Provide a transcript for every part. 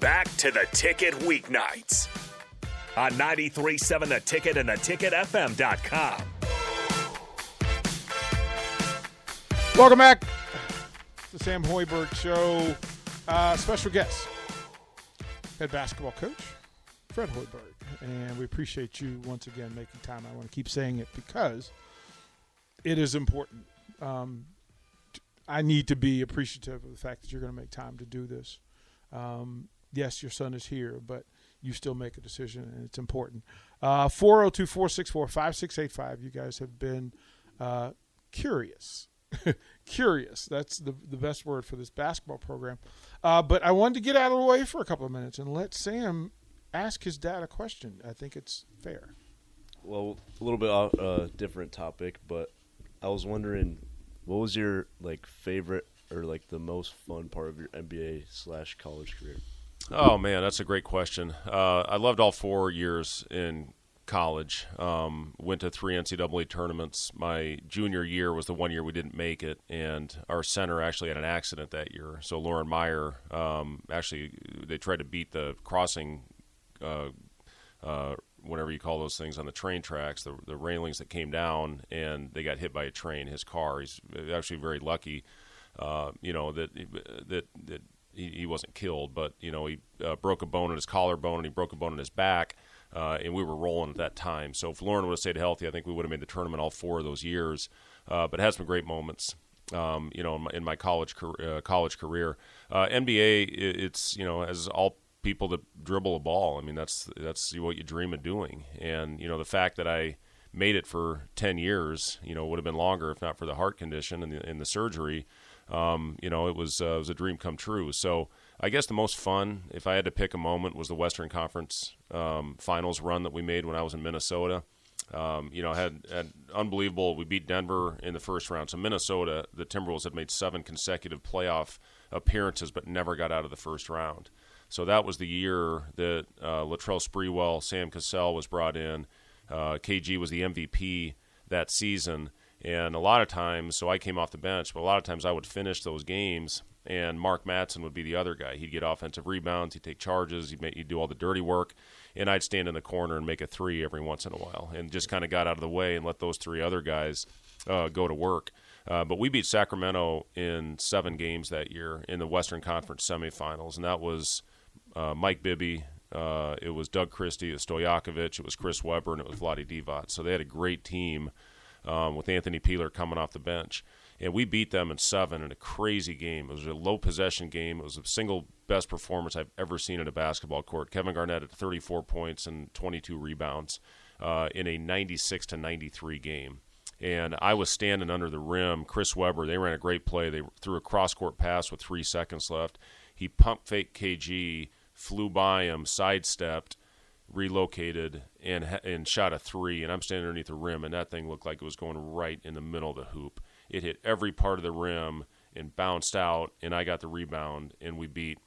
back to the ticket weeknights on 93.7 The Ticket and the theticketfm.com. Welcome back. It's the Sam Hoiberg Show. Uh, special guest, head basketball coach, Fred Hoiberg. And we appreciate you once again making time. I want to keep saying it because it is important. Um, I need to be appreciative of the fact that you're going to make time to do this. Um, yes, your son is here, but you still make a decision, and it's important. Uh, 402 464 5685. You guys have been uh, curious. curious. That's the, the best word for this basketball program. Uh, but I wanted to get out of the way for a couple of minutes and let Sam ask his dad a question. I think it's fair. Well, a little bit off, uh, different topic, but I was wondering, what was your like favorite or like the most fun part of your NBA slash college career? Oh man, that's a great question. Uh, I loved all four years in college. Um, went to three NCAA tournaments. My junior year was the one year we didn't make it, and our center actually had an accident that year. So Loren Meyer, um, actually, they tried to beat the crossing, uh, uh, whatever you call those things on the train tracks, the, the railings that came down, and they got hit by a train. His car. He's actually very lucky, uh, you know that that that he, he wasn't killed, but you know he uh, broke a bone in his collarbone and he broke a bone in his back. Uh, and we were rolling at that time. So if Loren would have stayed healthy, I think we would have made the tournament all four of those years. Uh, but had some great moments, um, you know, in my, in my college uh, college career. Uh, NBA, it's you know, as all people that dribble a ball. I mean, that's that's what you dream of doing. And you know, the fact that I made it for ten years, you know, would have been longer if not for the heart condition and the, and the surgery. Um, you know, it was uh, it was a dream come true. So I guess the most fun, if I had to pick a moment, was the Western Conference um, Finals run that we made when I was in Minnesota. Um, you know, had, had unbelievable. We beat Denver in the first round. So Minnesota, the Timberwolves had made seven consecutive playoff appearances, but never got out of the first round. So that was the year that uh, Latrell Sprewell, Sam Cassell was brought in. Uh, KG was the MVP that season. And a lot of times, so I came off the bench, but a lot of times I would finish those games and Mark Madsen would be the other guy. He'd get offensive rebounds, he'd take charges, he'd, make, he'd do all the dirty work, and I'd stand in the corner and make a three every once in a while, and just kind of got out of the way and let those three other guys uh, go to work. Uh, but we beat Sacramento in seven games that year in the Western Conference semifinals, and that was uh, Mike Bibby, uh, it was Doug Christie, it was Stojakovic, it was Chris Webber, and it was Vlade Divac. So they had a great team um, with Anthony Peeler coming off the bench and we beat them in seven in a crazy game. It was a low possession game. It was the single best performance I've ever seen in a basketball court. Kevin Garnett at 34 points and 22 rebounds uh, in a 96 to 93 game. And I was standing under the rim. Chris Webber, they ran a great play. They threw a cross court pass with three seconds left. He pump fake KG, flew by him, sidestepped, relocated, and and shot a three. And I'm standing underneath the rim, and that thing looked like it was going right in the middle of the hoop it hit every part of the rim and bounced out, and I got the rebound, and we beat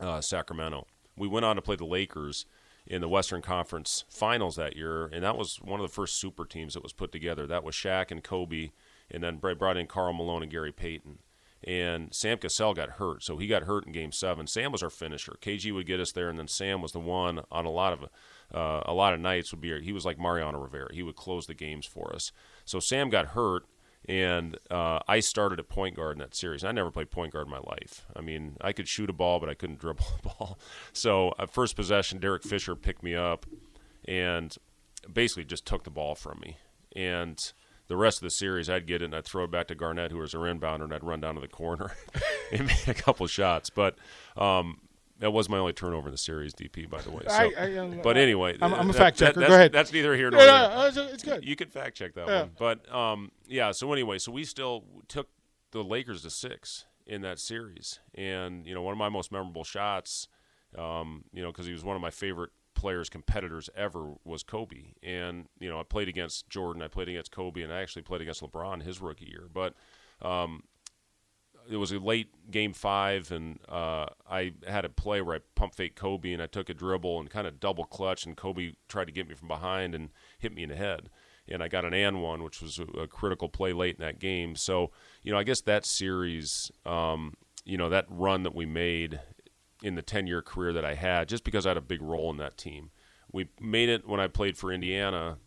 uh, Sacramento. We went on to play the Lakers in the Western Conference Finals that year, and that was one of the first super teams that was put together. That was Shaq and Kobe, and then brought in Karl Malone and Gary Payton. And Sam Cassell got hurt, so he got hurt in Game Seven. Sam was our finisher. KG would get us there, and then Sam was the one on a lot of uh, a lot of nights would be. He was like Mariano Rivera. He would close the games for us. So Sam got hurt, and uh, I started at point guard in that series. I never played point guard in my life. I mean, I could shoot a ball, but I couldn't dribble a ball. So, at first possession, Derek Fisher picked me up and basically just took the ball from me. And the rest of the series, I'd get it and I'd throw it back to Garnett, who was our rebounder, and I'd run down to the corner and make a couple shots. But um, that was my only turnover in the series, DP, by the way. So, I, I, um, but anyway, I'm, I'm a fact checker. That, Go ahead. That's neither here nor yeah, there. It's good. You could fact check that Yeah. one. But um, yeah. So anyway, so we still took the Lakers to six in that series, and you know, one of my most memorable shots, um, you know, because he was one of my favorite players, competitors ever was Kobe, and you know, I played against Jordan, I played against Kobe, and I actually played against LeBron his rookie year, but. Um, it was a late game five, and uh, I had a play where I pump fake Kobe, and I took a dribble and kind of double clutch, and Kobe tried to get me from behind and hit me in the head, and I got an and one, which was a, critical play late in that game. So you know, I guess that series, um, you know, that run that we made in the 10 year career that I had, just because I had a big role in that team. We made it when I played for Indiana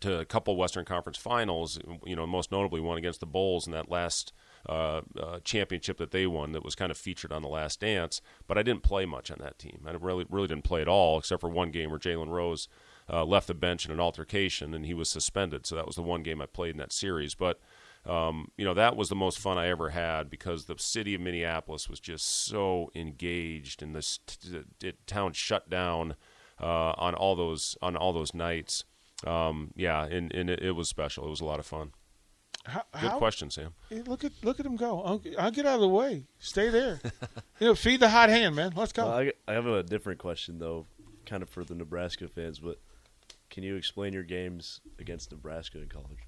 to a couple Western Conference finals, you know, most notably one against the Bulls in that last uh, uh, championship that they won that was kind of featured on the Last Dance. But I didn't play much on that team. I really really didn't play at all, except for one game where Jalen Rose uh, left the bench in an altercation and he was suspended. So that was the one game I played in that series. But um, you know that was the most fun I ever had because the city of Minneapolis was just so engaged, and this t- t- town shut down uh, on all those on all those nights. Um, yeah, and, and it, it was special. It was a lot of fun. How, Good how- question, Sam. Look at look at him go. I'll, I'll get out of the way. Stay there. you know, feed the hot hand, man. Let's go. Well, I, I have a different question though, kind of for the Nebraska fans. But can you explain your games against Nebraska in college?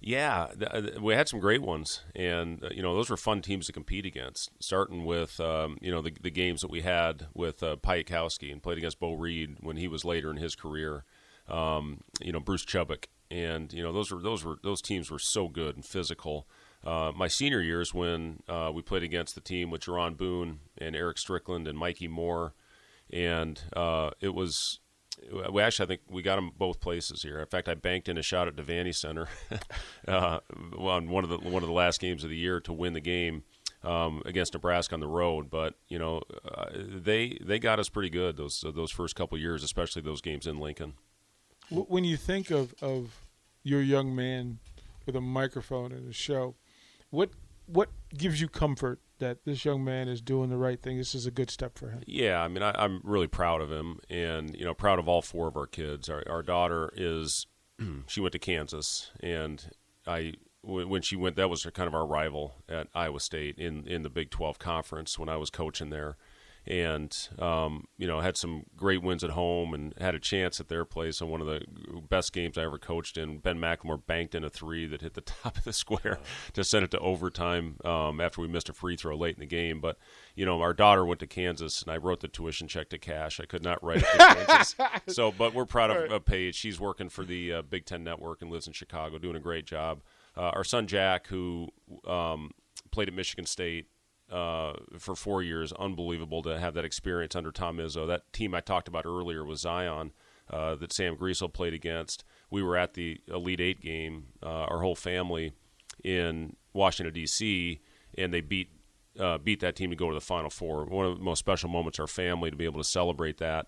Yeah, th- uh, we had some great ones, and uh, you know those were fun teams to compete against. Starting with um, you know the, the games that we had with uh, and played against Beau Reid when he was later in his career. Um, you know Bruce Chubick, and you know those were those were those teams were so good and physical. Uh, my senior years when uh, we played against the team with Jaron Boone and Erick Strickland and Mikki Moore, and uh, it was we actually I think we got them both places here. In fact, I banked in a shot at Devaney Center uh, on one of the one of the last games of the year to win the game um, against Nebraska on the road. But you know, uh, they they got us pretty good those those first couple years, especially those games in Lincoln. When you think of of your young man with a microphone and a show, what what gives you comfort that this young man is doing the right thing? This is a good step for him. Yeah, I mean, I, I'm really proud of him, and you know, proud of all four of our kids. Our, our daughter is, she went to Kansas, and I when she went, that was kind of our rival at Iowa State in in the Big 12 conference when I was coaching there, and um, you know, had some great wins at home and had a chance at their place on one of the best games I ever coached in. Ben McLemore banked in a three that hit the top of the square to send it to overtime um, after we missed a free throw late in the game, but you know, our daughter went to Kansas, and I wrote the tuition check to cash. I could not write it to Kansas. So, but we're proud of uh, Paige. She's working for the uh, Big Ten Network and lives in Chicago, doing a great job. Uh, our son Jack, who um, played at Michigan State uh, for four years, unbelievable to have that experience under Tom Izzo. That team I talked about earlier was Zion. Uh, that Sam Griesel played against. We were at the Elite Eight game, uh, our whole family in Washington D.C., and they beat uh, beat that team to go to the Final Four. One of the most special moments, our family to be able to celebrate that.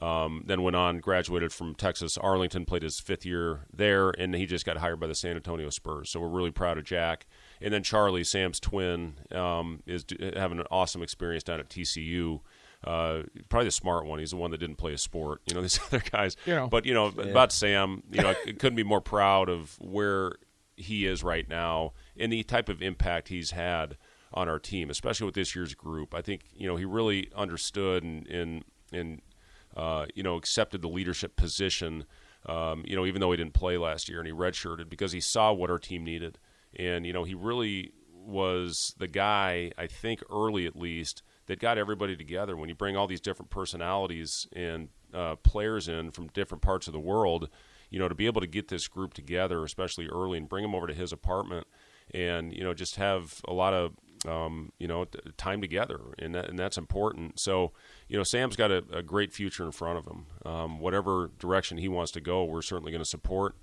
Um, then went on, graduated from Texas Arlington, played his fifth year there, and he just got hired by the San Antonio Spurs. So we're really proud of Jack. And then Charlie, Sam's twin, um, is having an awesome experience down at TCU. Uh, probably the smart one. He's the one that didn't play a sport. You know, these other guys. You know. But you know about Sam. You know, I couldn't be more proud of where he is right now and the type of impact he's had on our team, especially with this year's group. I think you know he really understood and and and uh, you know accepted the leadership position. Um, you know, even though he didn't play last year and he redshirted because he saw what our team needed, and you know he really was the guy. I think early at least that got everybody together. When you bring all these different personalities and uh, players in from different parts of the world, you know, to be able to get this group together, especially early, and bring them over to his apartment, and you know, just have a lot of um, you know t- time together, and that, and that's important. So, you know, Sam's got a, a great future in front of him. Um, whatever direction he wants to go, we're certainly going to support.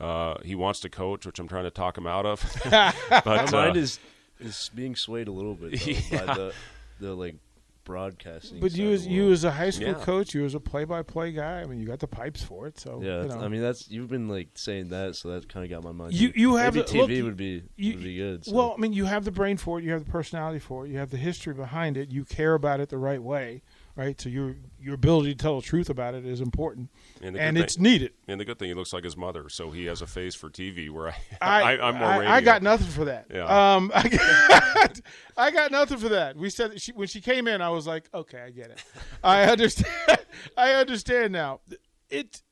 Uh, he wants to coach, which I'm trying to talk him out of. but My mind uh, is is being swayed a little bit though, Yeah. by the the like broadcasting. But you as you as a high school Yeah. coach, you as a play-by-play guy. I mean, you got the pipes for it. So yeah, you know. I mean that's you've been like saying that, so that kind of got my mind. You- thinking. you have maybe the- TV look, would be you- would be good. So. Well, I mean, you have the brain for it. You have the personality for it. You have the history behind it. You care about it the right way, right? So your your ability to tell the truth about it is important, And and good it's needed. And the good thing, he looks like his mother, so he has a face for TV. Where I, I, I, am more I. I got nothing for that. Yeah. Um, I got, I got nothing for that. We said she, when she came in, I was like, okay, I get it. I understand. I understand now. It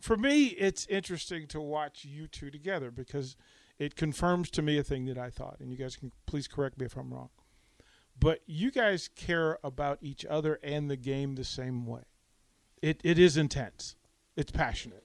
for me, it's interesting to watch you two together because it confirms to me a thing that I thought, and you guys can please correct me if I'm wrong. But you guys care about each other and the game the same way. It it is intense. It's passionate.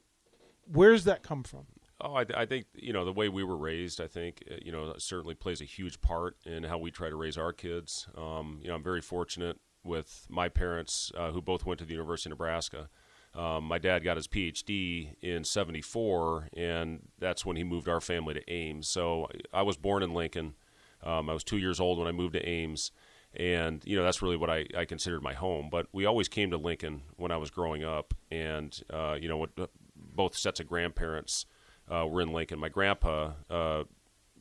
Where's that come from? Oh, I, I think you know the way we were raised. I think uh, you know certainly plays a huge part in how we try to raise our kids. Um, you know, I'm very fortunate with my parents, uh, who both went to the University of Nebraska. Um, my dad got his PhD in '74, and that's when he moved our family to Ames. So I was born in Lincoln. Um, I was two years old when I moved to Ames, and you know that's really what I, I considered my home. But we always came to Lincoln when I was growing up, and uh, you know what, both sets of grandparents uh, were in Lincoln. My grandpa, uh,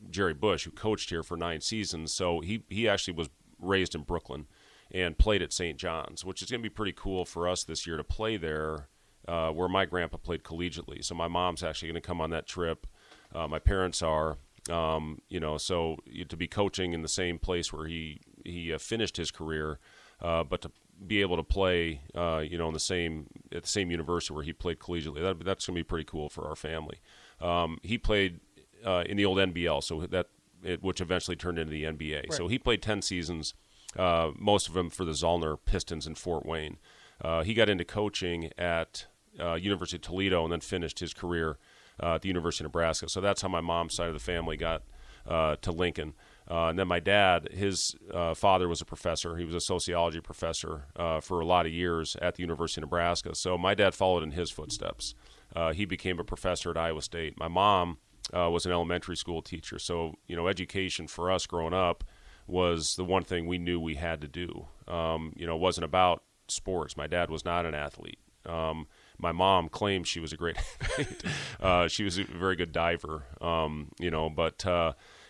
Jerry Bush, who coached here for nine seasons, so he he actually was raised in Brooklyn and played at St. John's, which is going to be pretty cool for us this year to play there, uh, where my grandpa played collegiately. So my mom's actually going to come on that trip. Uh, my parents are, um, you know, so to be coaching in the same place where he he uh, finished his career, uh, but to be able to play, uh, you know, in the same at the same university where he played collegiately, that, that's going to be pretty cool for our family. Um, he played uh, in the old NBL, so that it, which eventually turned into the NBA. Right. So he played ten seasons, uh, most of them for the Zollner Pistons in Fort Wayne. Uh, he got into coaching at University of Toledo and then finished his career at the University of Nebraska. So that's how my mom's side of the family got to Lincoln. Uh, and then my dad, his uh, father was a professor. He was a sociology professor uh, for a lot of years at the University of Nebraska. So my dad followed in his footsteps. Uh, he became a professor at Iowa State. My mom uh, was an elementary school teacher. So, you know, education for us growing up was the one thing we knew we had to do. Um, you know, it wasn't about sports. My dad was not an athlete. Um, my mom claimed she was a great. Uh, she was a very good diver, um, you know, but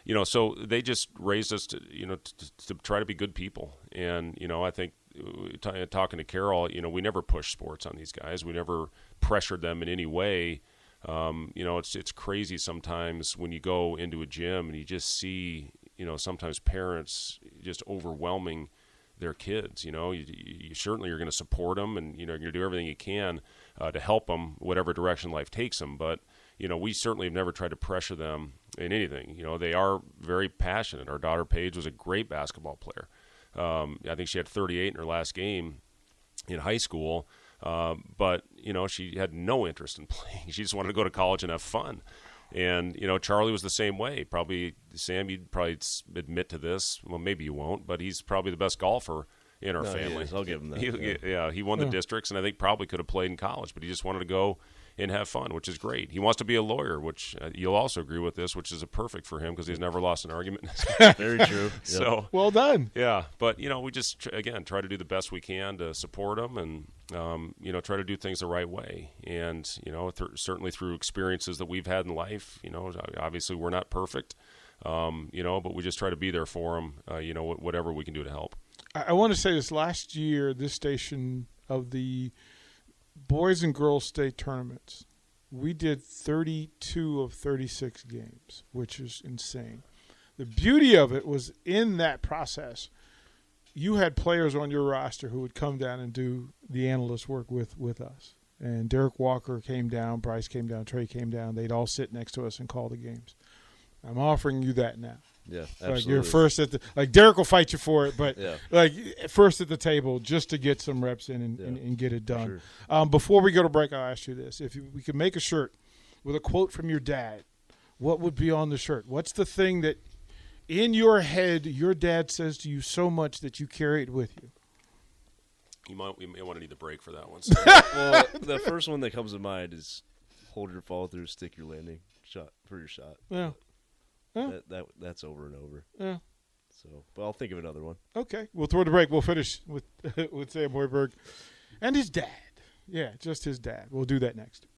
you know, so they just raised us to, you know, to, to try to be good people. And, you know, I think uh, t- talking to Carol, you know, we never pushed sports on these guys. We never pressured them in any way. Um, you know, it's it's crazy sometimes when you go into a gym and you just see, you know, sometimes parents just overwhelming their kids. You know, you, you certainly are going to support them, and you know, you're going to do everything you can uh, to help them, whatever direction life takes them. But you know, we certainly have never tried to pressure them in anything. You know, they are very passionate. Our daughter Paige was a great basketball player. Um, I think she had 38 in her last game in high school, uh, but you know, she had no interest in playing. She just wanted to go to college and have fun. And you know, Charlie was the same way. Probably Sam, you'd probably admit to this. Well, maybe you won't, but he's probably the best golfer in our no, family. I'll give him that. He, yeah. yeah. he won the yeah. districts, and I think probably could have played in college, but he just wanted to go and have fun, which is great. He wants to be a lawyer, which uh, you'll also agree with this, which is a perfect for him because he's never lost an argument. Very true. So well done. Yeah, but you know, we just tr- again try to do the best we can to support him, and um, you know, try to do things the right way. And you know, th- certainly through experiences that we've had in life, you know, obviously we're not perfect, um, you know, but we just try to be there for him. Uh, you know, whatever we can do to help. I, I want to say this last year, this station of the boys and girls state tournaments, we did 32 of 36 games, which is insane. The beauty of it was in that process, you had players on your roster who would come down and do the analyst work with, with us. And Derrick Walker came down, Bryce came down, Trey came down. They'd all sit next to us and call the games. I'm offering you that now. Yeah, absolutely. Like you're first at the like Derrick will fight you for it, but yeah. like first at the table just to get some reps in and, yeah, and, and get it done. Sure. Um, before we go to break, I'll ask you this: If you, we could make a shirt with a quote from your dad, what would be on the shirt? What's the thing that in your head your dad says to you so much that you carry it with you? You might we may want to need the break for that one. So. well, the first one that comes to mind is hold your fall through, stick your landing, shot for your shot. Yeah. Yeah. That, that that's over and over. Yeah. So, but I'll think of another one. Okay, we'll throw the break. We'll finish with with Sam Hoiberg and his dad. Yeah, just his dad. We'll do that next.